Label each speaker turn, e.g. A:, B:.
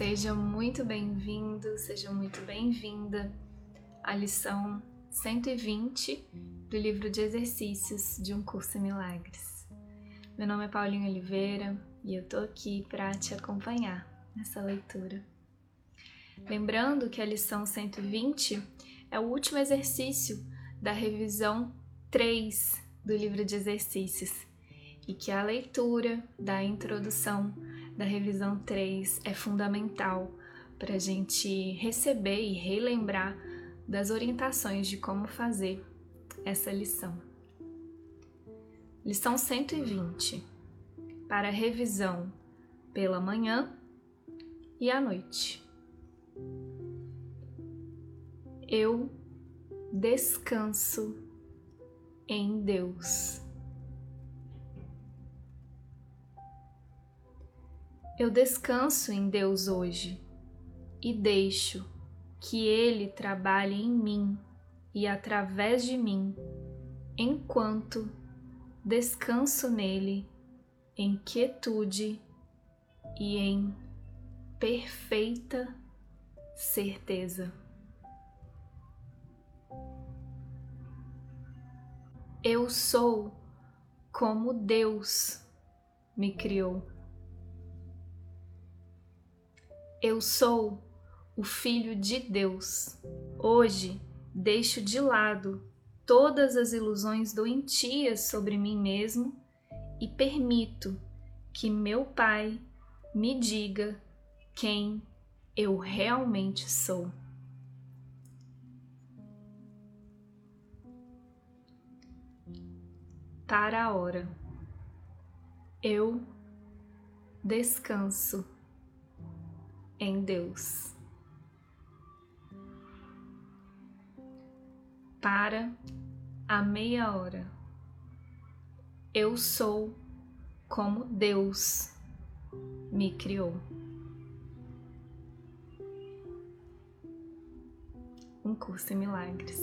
A: Seja muito bem-vindo, seja muito bem-vinda à lição 120 do livro de exercícios de um curso em milagres. Meu nome é Paulinho Oliveira e eu tô aqui para te acompanhar nessa leitura. Lembrando que a lição 120 é o último exercício da revisão 3 do livro de exercícios e que a leitura da introdução da revisão 3 é fundamental para a gente receber e relembrar das orientações de como fazer essa lição. Lição 120 para revisão pela manhã e à noite. Eu descanso em Deus. Eu descanso em Deus hoje e deixo que Ele trabalhe em mim e através de mim, enquanto descanso nele em quietude e em perfeita certeza. Eu sou como Deus me criou. Eu sou o Filho de Deus. Hoje deixo de lado todas as ilusões doentias sobre mim mesmo e permito que meu Pai me diga quem eu realmente sou. Para a hora, eu descanso em Deus. Para a meia hora, eu sou como Deus me criou. Um curso em milagres.